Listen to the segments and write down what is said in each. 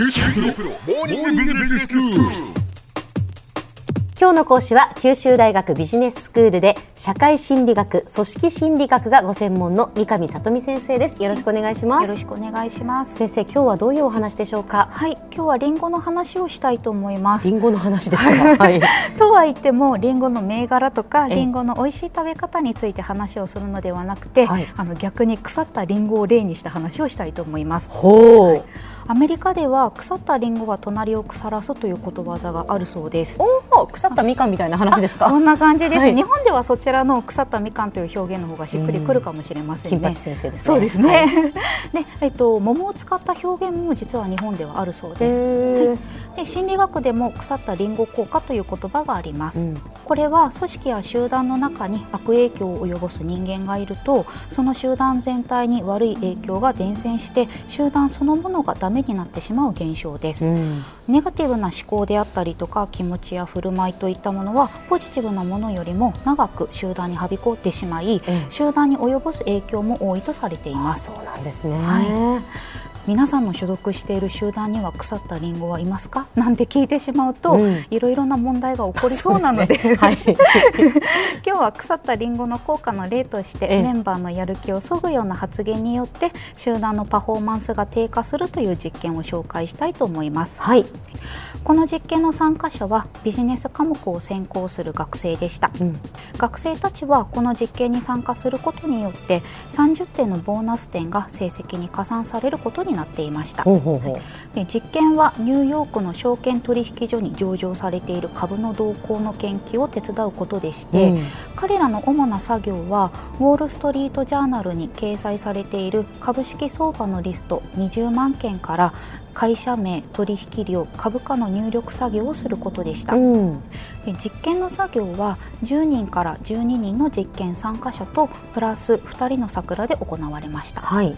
今日の講師は九州大学ビジネススクールで社会心理学組織心理学がご専門の三上里美先生です。よろしくお願いします。よろしくお願いします。先生今日はどういうお話でしょうか？はい。今日はリンゴの話をしたいと思います。リンゴの話ですか？はい。とは言ってもリンゴの銘柄とかリンゴの美味しい食べ方について話をするのではなくて、はい。あの逆に腐ったリンゴを例にした話をしたいと思います。ほう、アメリカでは腐ったリンゴは隣を腐らすということわざがあるそうです。おお腐ったみかんみたいな話ですか？そんな感じです、はい。日本ではそちらの腐ったみかんという表現の方がしっくりくるかもしれませんね金八先生ですねそうですね。はいで、えっと桃を使った表現も実は日本ではあるそうです。はいで心理学でも腐ったリンゴ効果という言葉があります。うんこれは組織や集団の中に悪影響を及ぼす人間がいるとその集団全体に悪い影響が伝染して集団そのものがダメになってしまう現象です。うんネガティブな思考であったりとか気持ちや振る舞いといったものはポジティブなものよりも長く集団にはびこってしまい、ええ。集団に及ぼす影響も多いとされています。そうなんですね、は皆さんの所属している集団には腐ったリンゴはいますか？なんて聞いてしまうと、うん。いろいろな問題が起こりそうなので。ね。はい。今日は腐ったリンゴの効果の例として、ええ。メンバーのやる気をそぐような発言によって集団のパフォーマンスが低下するという実験を紹介したいと思います。はい、この実験の参加者はビジネス科目を専攻する学生でした、うん。学生たちはこの実験に参加することによって30点のボーナス点が成績に加算されることになっていました。で実験はニューヨークの証券取引所に上場されている株の動向の研究を手伝うことでして、うん。彼らの主な作業はウォール・ストリート・ジャーナルに掲載されている株式相場のリスト20万件から会社名取引量株価の入力作業をすることでした、うん。で実験の作業は10人から12人の実験参加者とプラス2人の桜で行われました。はい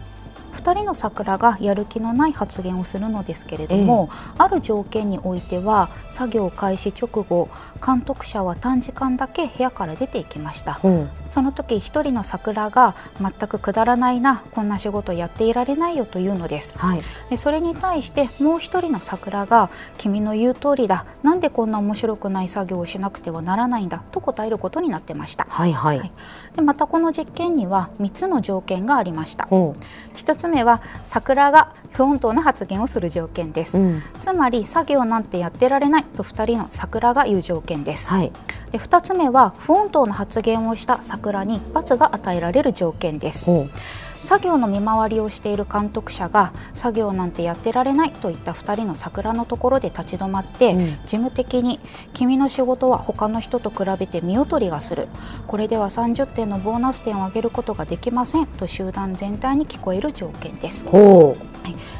2人の桜がやる気のない発言をするのですけれども、ある条件においては作業開始直後監督者は短時間だけ部屋から出ていきました、う。んその時1人の桜が全くくだらないなこんな仕事やっていられないよというのです。はい。でそれに対してもう一人の桜が「君の言う通りだ。なんでこんな面白くない作業をしなくてはならないんだ」と答えることになってました。はいはい、はい。でまたこの実験には3つの条件がありました。ほ1つ目は桜が不穏当な発言をする条件です、ううん。つまり作業なんてやってられないと2人の桜が言う条件です。はい。で2つ目は不穏当な発言をした桜に罰が与えられる条件です作業の見回りをしている監督者が作業なんてやってられないといった2人の桜のところで立ち止まって、うん。事務的に君の仕事は他の人と比べて見劣りがする。これでは30点のボーナス点を上げることができません。と集団全体に聞こえる条件です。ほ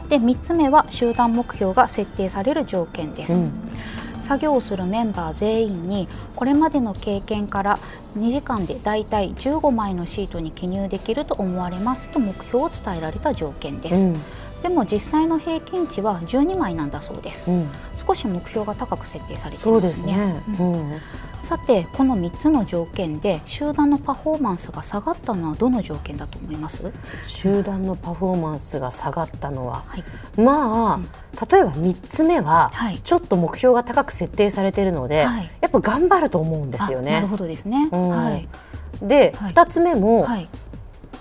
で3つ目は集団目標が設定される条件です、ううん作業をするメンバー全員にこれまでの経験から2時間でだいたい15枚のシートに記入できると思われますと目標を伝えられた条件です、うん。でも実際の平均値は12枚なんだそうです、うん。少し目標が高く設定されていますね。ですね。うん。うんさてこの3つの条件で集団のパフォーマンスが下がったのはどの条件だと思います？集団のパフォーマンスが下がったのは、はい。まあ、例えば3つ目は、はい。ちょっと目標が高く設定されているので、はい。やっぱ頑張ると思うんですよね。あなるほどですね、うん。はい。で、はい。2つ目も、はい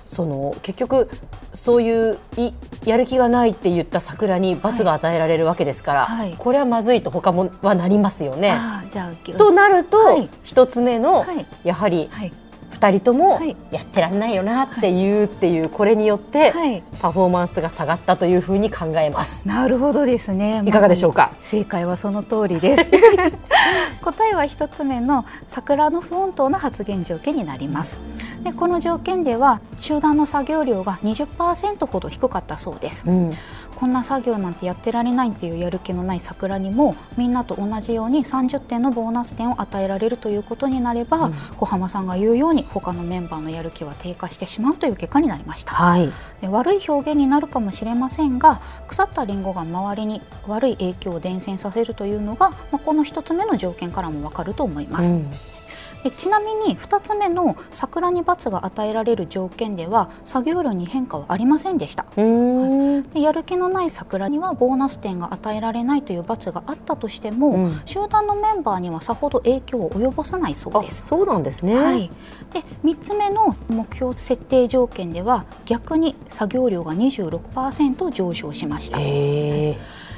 その結局そういういやる気がないって言った桜に罰が与えられるわけですから、はい。これはまずいと他もはなりますよね。じゃあとなると、はい。1つ目の、はい。やはりはい。2人ともはい。やってらんないよなっていうっていうこれによって、はい。パフォーマンスが下がったというふうに考えます。なるほどですね。いかがでしょうか？正解はその通りです。答えは一つ目の桜の不穏当な発言条件になりますでこの条件では集団の作業量が20%ほど低かったそうです。うん。こんな作業なんてやってられないっていうやる気のない桜にもみんなと同じように30点のボーナス点を与えられるということになれば、うん。小浜さんが言うように他のメンバーのやる気は低下してしまうという結果になりました。はい、で悪い表現になるかもしれませんが腐ったリンゴが周りに悪い影響を伝染させるというのが、まあ、この一つ目の条件からもわかると思います。うんでちなみに2つ目の桜に罰が与えられる条件では作業量に変化はありませんでした。でやる気のない桜にはボーナス点が与えられないという罰があったとしても、うん、集団のメンバーにはさほど影響を及ぼさないそうです。そうなんですね、はい、で3つ目の目標設定条件では逆に作業量が26%上昇しました。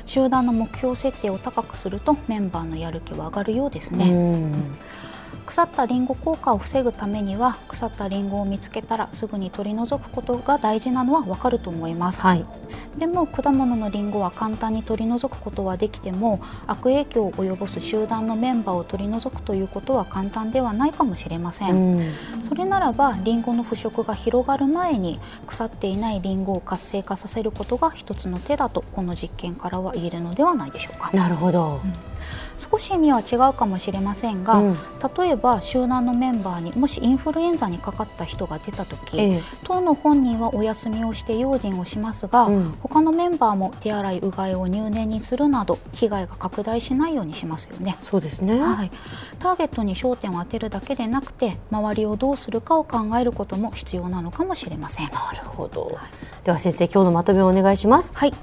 集団の目標設定を高くするとメンバーのやる気は上がるようですね。腐ったリンゴ効果を防ぐためには腐ったリンゴを見つけたらすぐに取り除くことが大事なのはわかると思います、はい、でも果物のリンゴは簡単に取り除くことはできても悪影響を及ぼす集団のメンバーを取り除くということは簡単ではないかもしれません、うん、それならばリンゴの腐食が広がる前に腐っていないリンゴを活性化させることが一つの手だとこの実験からは言えるのではないでしょうか。なるほど、うん少し意味は違うかもしれませんが、うん、例えば集団のメンバーにもしインフルエンザにかかった人が出た時、ええ、当の本人はお休みをして用心をしますが、うん、他のメンバーも手洗いうがいを入念にするなど被害が拡大しないようにしますよね。そうですね、はい、ターゲットに焦点を当てるだけでなくて周りをどうするかを考えることも必要なのかもしれません。なるほど、はい、では先生今日のまとめをお願いします。はい。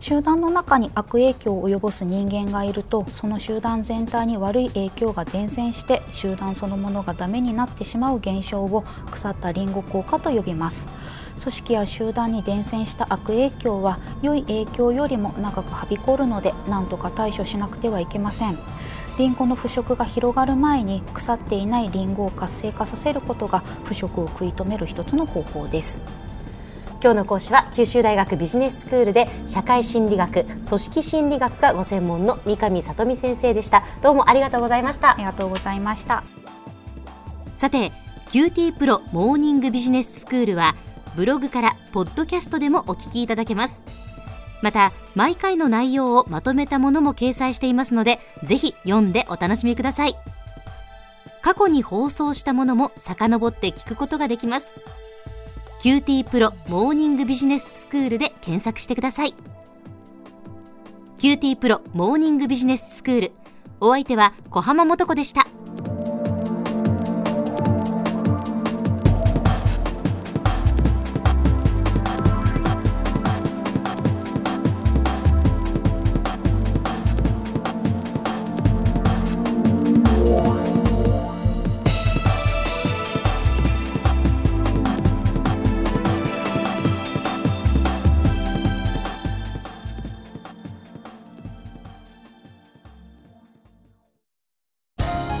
集団の中に悪影響を及ぼす人間がいるとその集団全体に悪い影響が伝染して集団そのものがダメになってしまう現象を腐ったリンゴ効果と呼びます。組織や集団に伝染した悪影響は良い影響よりも長くはびこるので何とか対処しなくてはいけません。リンゴの腐食が広がる前に腐っていないリンゴを活性化させることが腐食を食い止める一つの方法です。今日の講師は九州大学ビジネススクールで社会心理学組織心理学がご専門の三上里美先生でした。どうもありがとうございました。ありがとうございました。さて QT プロモーニングビジネススクールはブログからポッドキャストでもお聞きいただけます。また毎回の内容をまとめたものも掲載していますのでぜひ読んでお楽しみください。過去に放送したものも遡って聞くことができます QT プロモーニングビジネススクールで検索してください。QT プロモーニングビジネススクール。お相手は小浜もとこでした。